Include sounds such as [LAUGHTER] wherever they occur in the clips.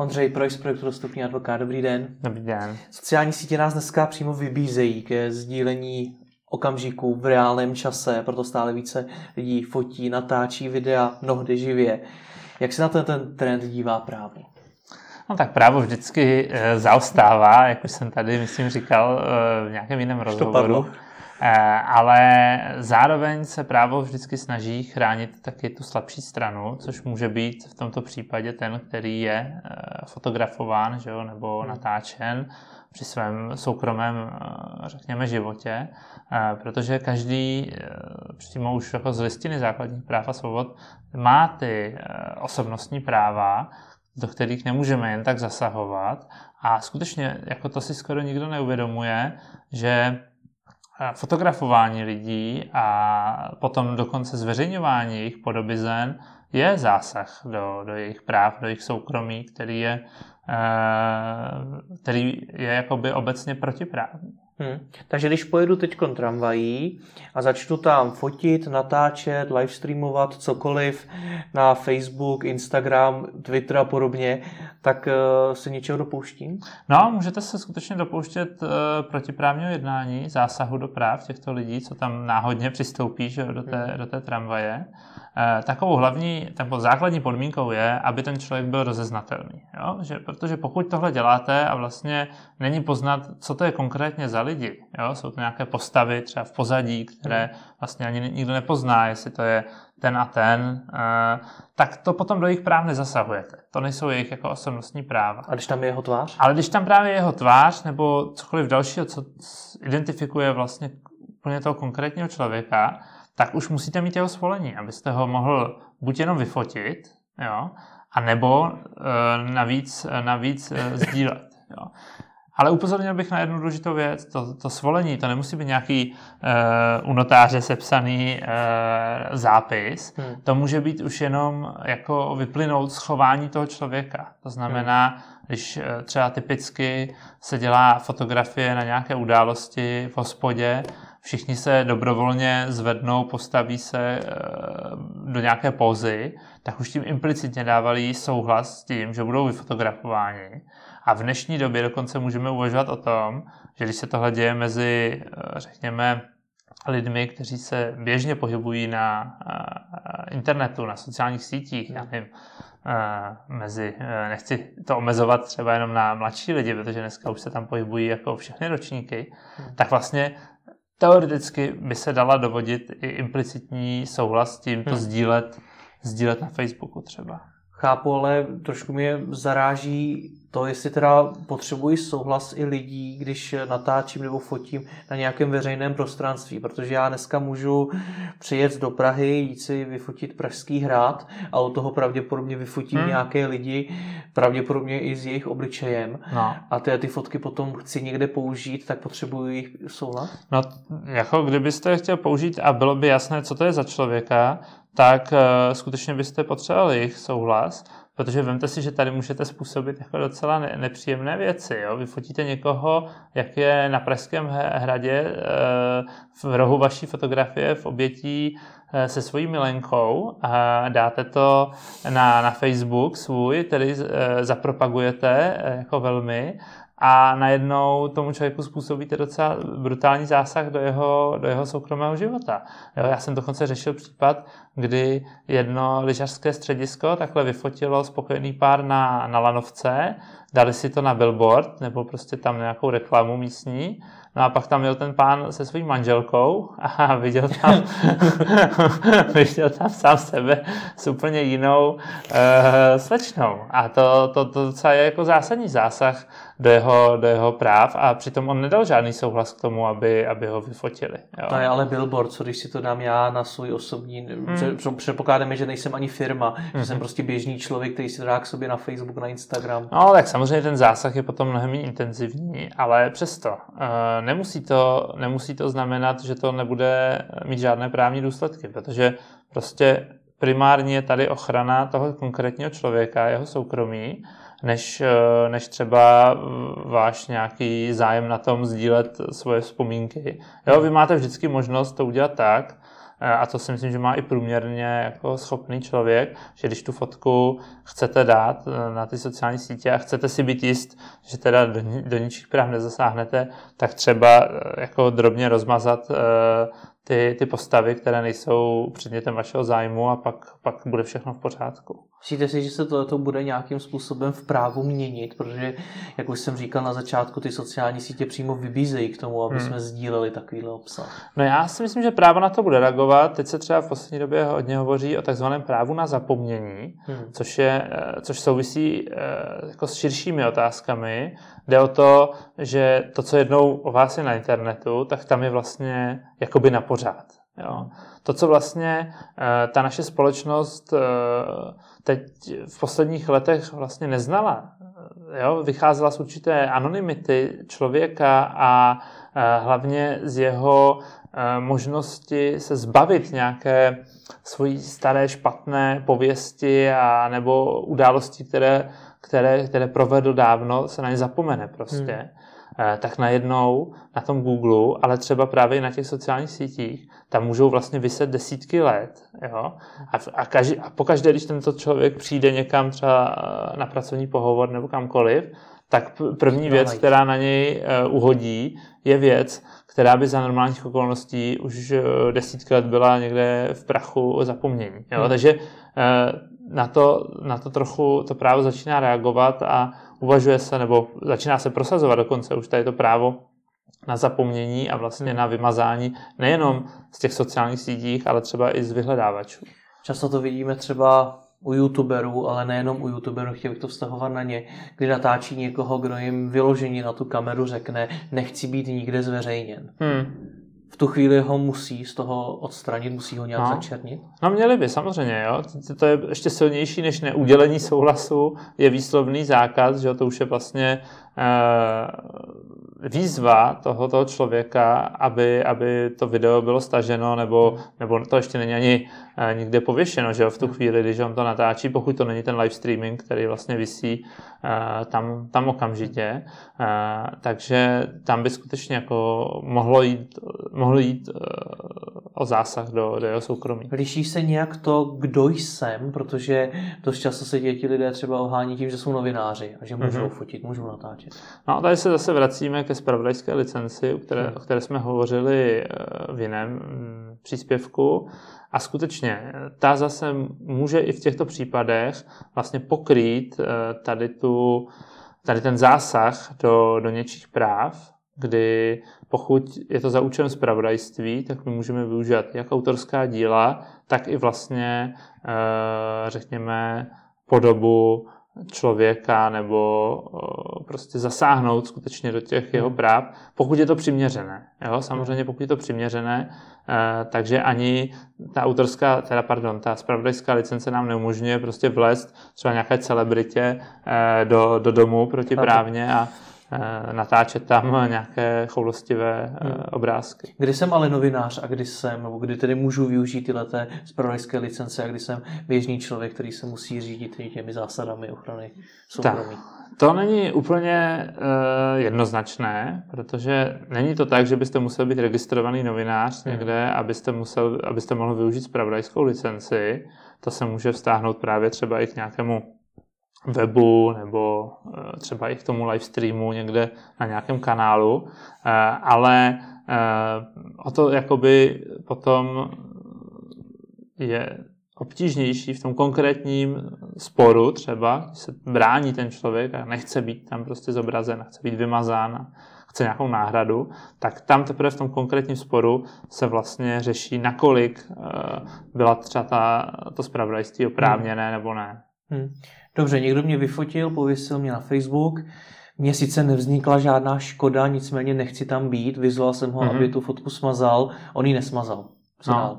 Ondřej Projs, projektu Dostupný advokát. Dobrý den. Dobrý den. Sociální sítě nás dneska přímo vybízejí ke sdílení okamžiků v reálném čase, proto stále více lidí fotí, natáčí videa, mnohdy živě. Jak se na ten, ten trend dívá právo? No tak právo vždycky e, zaostává, jak už jsem tady, myslím, říkal e, v nějakém jiném rozhovoru. E, ale zároveň se právo vždycky snaží chránit taky tu slabší stranu, což může být v tomto případě ten, který je e, fotografován že jo, nebo hmm. natáčen při svém soukromém, řekněme, životě, protože každý, přímo už jako z listiny základních práv a svobod, má ty osobnostní práva, do kterých nemůžeme jen tak zasahovat. A skutečně jako to si skoro nikdo neuvědomuje, že eh, fotografování lidí a potom dokonce zveřejňování jejich podobizen je zásah do, do jejich práv, do jejich soukromí, který je, eh, který je jakoby obecně protiprávní. Hmm. Takže když pojedu teď tramvají a začnu tam fotit, natáčet, livestreamovat cokoliv na Facebook, Instagram, Twitter a podobně, tak uh, se něčeho dopouštím? No, můžete se skutečně dopouštět uh, protiprávního jednání, zásahu do práv těchto lidí, co tam náhodně přistoupí že, do, té, hmm. do té tramvaje. Uh, takovou hlavní, nebo základní podmínkou je, aby ten člověk byl rozeznatelný. Jo? Že, protože pokud tohle děláte a vlastně není poznat, co to je konkrétně za lidi. Jo? Jsou to nějaké postavy třeba v pozadí, které hmm. vlastně ani nikdo nepozná, jestli to je ten a ten, eh, tak to potom do jejich práv nezasahujete. To nejsou jejich jako osobnostní práva. A když tam je jeho tvář? Ale když tam právě jeho tvář nebo cokoliv dalšího, co identifikuje vlastně úplně toho konkrétního člověka, tak už musíte mít jeho svolení, abyste ho mohl buď jenom vyfotit, jo, a nebo e, navíc, navíc e, [LAUGHS] sdílet. Jo. Ale upozornil bych na jednu důležitou věc. To, to svolení, to nemusí být nějaký uh, u notáře sepsaný uh, zápis. Hmm. To může být už jenom jako vyplynout schování toho člověka. To znamená, hmm. když uh, třeba typicky se dělá fotografie na nějaké události v hospodě, všichni se dobrovolně zvednou, postaví se do nějaké pózy, tak už tím implicitně dávali souhlas s tím, že budou vyfotografováni. A v dnešní době dokonce můžeme uvažovat o tom, že když se tohle děje mezi, eh, řekněme, lidmi, kteří se běžně pohybují na eh, internetu, na sociálních sítích, já nevím, eh, mezi, nechci to omezovat třeba jenom na mladší lidi, protože dneska už se tam pohybují jako všechny ročníky, hmm. tak vlastně teoreticky by se dala dovodit i implicitní souhlas s tím to hmm. sdílet, sdílet na Facebooku třeba. Chápu, ale trošku mě zaráží to, jestli teda potřebuji souhlas i lidí, když natáčím nebo fotím na nějakém veřejném prostranství, protože já dneska můžu přijet do Prahy, jít si vyfotit Pražský hrad a od toho pravděpodobně vyfotím hmm. nějaké lidi, pravděpodobně i s jejich obličejem. No. A ty, ty fotky potom chci někde použít, tak potřebuji jejich souhlas? No, jako kdybyste chtěl použít a bylo by jasné, co to je za člověka, tak uh, skutečně byste potřebovali jejich souhlas, protože vemte si, že tady můžete způsobit jako docela ne- nepříjemné věci. Jo? Vyfotíte někoho, jak je na Pražském hradě uh, v rohu vaší fotografie v obětí uh, se svojí milenkou a dáte to na, na Facebook svůj, tedy zapropagujete jako velmi a najednou tomu člověku způsobíte docela brutální zásah do jeho, do jeho soukromého života. Jo, já jsem dokonce řešil případ, kdy jedno lyžařské středisko takhle vyfotilo spokojený pár na, na lanovce, dali si to na billboard nebo prostě tam nějakou reklamu místní No a pak tam byl ten pán se svou manželkou a [LAUGHS] viděl tam, [LAUGHS] viděl tam sám sebe s úplně jinou uh, slečnou. A to, to, to docela je jako zásadní zásah do jeho, do jeho práv a přitom on nedal žádný souhlas k tomu, aby, aby ho vyfotili. Jo. To je ale billboard, co když si to dám já na svůj osobní, hmm. předpokládáme, že nejsem ani firma, hmm. že jsem prostě běžný člověk, který si to dá k sobě na Facebook, na Instagram. No tak samozřejmě ten zásah je potom mnohem intenzivní, ale přesto. Uh, nemusí to, nemusí to znamenat, že to nebude mít žádné právní důsledky, protože prostě primárně je tady ochrana toho konkrétního člověka, jeho soukromí, než, než třeba váš nějaký zájem na tom sdílet svoje vzpomínky. Jo, vy máte vždycky možnost to udělat tak, a to si myslím, že má i průměrně jako schopný člověk, že když tu fotku chcete dát na ty sociální sítě a chcete si být jist, že teda do, do ničích práv nezasáhnete, tak třeba jako drobně rozmazat ty, ty postavy, které nejsou předmětem vašeho zájmu a pak, pak bude všechno v pořádku. Myslíte si, že se to, bude nějakým způsobem v právu měnit, protože, jak už jsem říkal na začátku, ty sociální sítě přímo vybízejí k tomu, aby hmm. jsme sdíleli takovýhle obsah? No já si myslím, že právo na to bude reagovat. Teď se třeba v poslední době hodně hovoří o takzvaném právu na zapomnění, hmm. což, je, eh, což souvisí eh, jako s širšími otázkami. Jde o to, že to, co jednou o vás je na internetu, tak tam je vlastně jakoby na pořád. Jo. To, co vlastně eh, ta naše společnost teď v posledních letech vlastně neznala. Jo? Vycházela z určité anonymity člověka a hlavně z jeho možnosti se zbavit nějaké svojí staré špatné pověsti a nebo události, které, které, které provedl dávno, se na ně zapomene prostě. Hmm. Eh, tak najednou na tom Google, ale třeba právě i na těch sociálních sítích, tam můžou vlastně vyset desítky let. Jo? A, a, každý, a pokaždé, když tento člověk přijde někam třeba eh, na pracovní pohovor nebo kamkoliv, tak první věc, která na něj uh, uhodí, je věc, která by za normálních okolností už desítky let byla někde v prachu o zapomnění. Jo? Hmm. Takže na to, na to trochu to právo začíná reagovat a uvažuje se, nebo začíná se prosazovat dokonce už tady to právo na zapomnění a vlastně na vymazání nejenom z těch sociálních sítích, ale třeba i z vyhledávačů. Často to vidíme třeba u youtuberů, ale nejenom u youtuberů, chtěl bych to vztahovat na ně, kdy natáčí někoho, kdo jim vyložení na tu kameru řekne, nechci být nikde zveřejněn. Hmm v tu chvíli ho musí z toho odstranit, musí ho nějak no. začernit? No měli by, samozřejmě, jo. To je ještě silnější než neudělení souhlasu, je výslovný zákaz, že to už je vlastně výzva toho, toho člověka, aby, aby to video bylo staženo, nebo, nebo to ještě není ani eh, nikde pověšeno, že jo, v tu chvíli, když on to natáčí, pokud to není ten live streaming, který vlastně visí eh, tam, tam okamžitě. Eh, takže tam by skutečně jako mohlo jít, mohlo jít o zásah do, do jeho soukromí. Liší se nějak to, kdo jsem, protože dost často se děti lidé třeba ohání tím, že jsou novináři a že můžou mm-hmm. fotit, můžou natáčet. No tady se zase vracíme ke spravodajské licenci, o které, hmm. o které jsme hovořili eh, v jiném mm, příspěvku. A skutečně, ta zase může i v těchto případech vlastně pokrýt eh, tady, tu, tady ten zásah do, do něčích práv, kdy pokud je to za účelem zpravodajství, tak my můžeme využít jak autorská díla, tak i vlastně, eh, řekněme, podobu člověka nebo prostě zasáhnout skutečně do těch jeho práv, pokud je to přiměřené. Jo? Samozřejmě pokud je to přiměřené, eh, takže ani ta autorská, teda pardon, ta spravodajská licence nám neumožňuje prostě vlézt třeba nějaké celebritě eh, do, do domu protiprávně a Eh, natáčet tam nějaké choulostivé eh, hmm. obrázky. Kdy jsem ale novinář a kdy jsem, nebo kdy tedy můžu využít tyhle zpravodajské licence a kdy jsem běžný člověk, který se musí řídit těmi zásadami ochrany soukromí. To není úplně uh, jednoznačné, protože není to tak, že byste musel být registrovaný novinář hmm. někde, abyste, musel, abyste mohl využít spravodajskou licenci. To se může vztáhnout právě třeba i k nějakému webu nebo eh, třeba i k tomu live streamu někde na nějakém kanálu, eh, ale eh, o to jakoby potom je obtížnější v tom konkrétním sporu třeba, když se brání ten člověk a nechce být tam prostě zobrazen, chce být vymazán a chce nějakou náhradu, tak tam teprve v tom konkrétním sporu se vlastně řeší, nakolik byla třeba ta, to spravodajství oprávněné hmm. nebo ne. Hmm. Dobře, někdo mě vyfotil, pověsil mě na Facebook, mně sice nevznikla žádná škoda, nicméně nechci tam být, vyzval jsem ho, mm-hmm. aby tu fotku smazal, on ji nesmazal. no.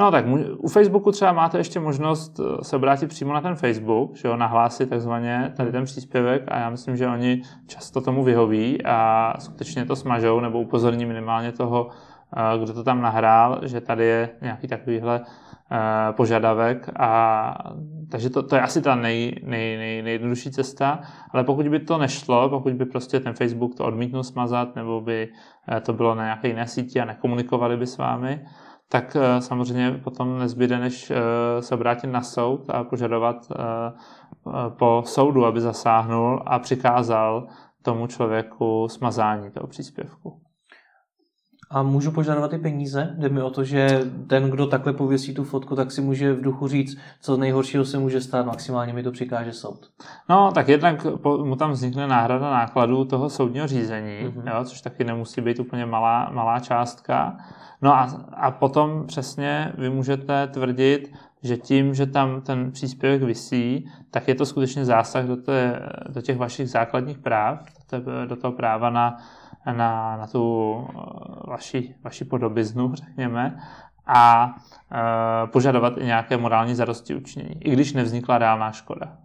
No tak u Facebooku třeba máte ještě možnost eh, se obrátit přímo na ten Facebook, že jo, nahlásit takzvaně tady ten příspěvek a já myslím, že oni často tomu vyhoví a skutečně to smažou nebo upozorní minimálně toho, eh, kdo to tam nahrál, že tady je nějaký takovýhle Eh, požadavek a takže to, to je asi ta nej, nej, nej, nejjednodušší cesta, ale pokud by to nešlo, pokud by prostě ten Facebook to odmítnul smazat nebo by eh, to bylo na nějaké jiné síti a nekomunikovali by s vámi, tak samozřejmě potom nezbyde, než se obrátit na soud a požadovat po soudu, aby zasáhnul a přikázal tomu člověku smazání toho příspěvku. A můžu požadovat i peníze? Jde mi o to, že ten, kdo takhle pověsí tu fotku, tak si může v duchu říct, co nejhoršího se může stát, maximálně mi to přikáže soud. No, tak jednak mu tam vznikne náhrada nákladů toho soudního řízení, mm-hmm. jo, což taky nemusí být úplně malá, malá částka. No a, a potom přesně vy můžete tvrdit, že tím, že tam ten příspěvek vysí, tak je to skutečně zásah do, té, do těch vašich základních práv, do, toho práva na na, na tu eh, vaši, vaši podobiznu, řekněme, a e, požadovat i nějaké morální zarosti učinění, i když nevznikla reálná škoda.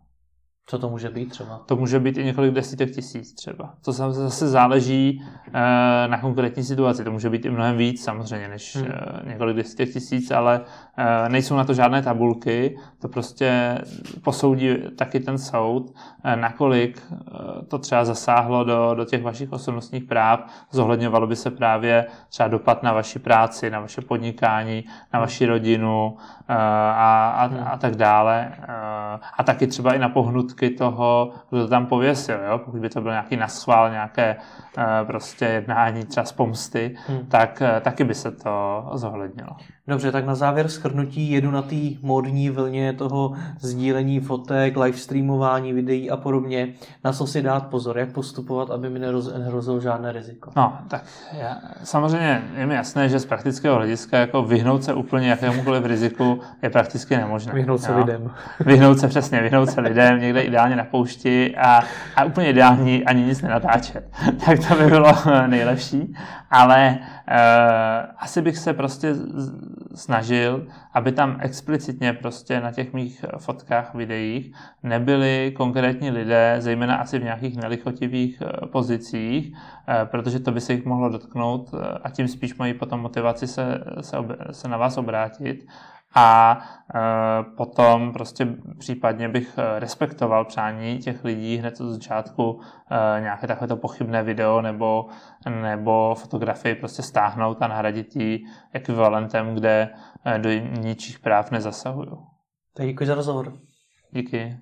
Co to může být třeba? To může být i několik desítek tisíc třeba. To zase záleží e, na konkrétní situaci. To může být i mnohem víc samozřejmě než hmm. e, několik desítek tisíc, ale e, nejsou na to žádné tabulky. To prostě posoudí taky ten soud, nakolik to třeba zasáhlo do, do těch vašich osobnostních práv. Zohledňovalo by se právě třeba dopad na vaši práci, na vaše podnikání, na vaši rodinu a, a, hmm. a tak dále. A taky třeba i na pohnut skutky toho, kdo to tam pověsil. Jo? Pokud by to byl nějaký naschvál, nějaké uh, prostě jednání třeba z pomsty, hmm. tak uh, taky by se to zohlednilo. Dobře, tak na závěr schrnutí jedu na té módní vlně toho sdílení fotek, live streamování videí a podobně. Na co si dát pozor, jak postupovat, aby mi nehrozilo žádné riziko? No, tak já, samozřejmě je mi jasné, že z praktického hlediska jako vyhnout se úplně jakémukoliv riziku je prakticky nemožné. Vyhnout se jo? lidem. [LAUGHS] Vyhnout se přesně, vyhnout se lidem někde ideálně na poušti a, a úplně ideální ani nic nenatáčet. [LAUGHS] tak to by bylo nejlepší. Ale uh, asi bych se prostě snažil, aby tam explicitně prostě na těch mých fotkách, videích nebyli konkrétní lidé, zejména asi v nějakých nelichotivých eh, pozicích, eh, protože to by se jich mohlo dotknout a tím spíš mají potom motivaci se, se, se na vás obrátit a e, potom prostě případně bych e, respektoval přání těch lidí hned od začátku e, nějaké takovéto pochybné video nebo, nebo fotografii prostě stáhnout a nahradit ji ekvivalentem, kde do ničích práv nezasahují. Tak děkuji za rozhovor. Díky.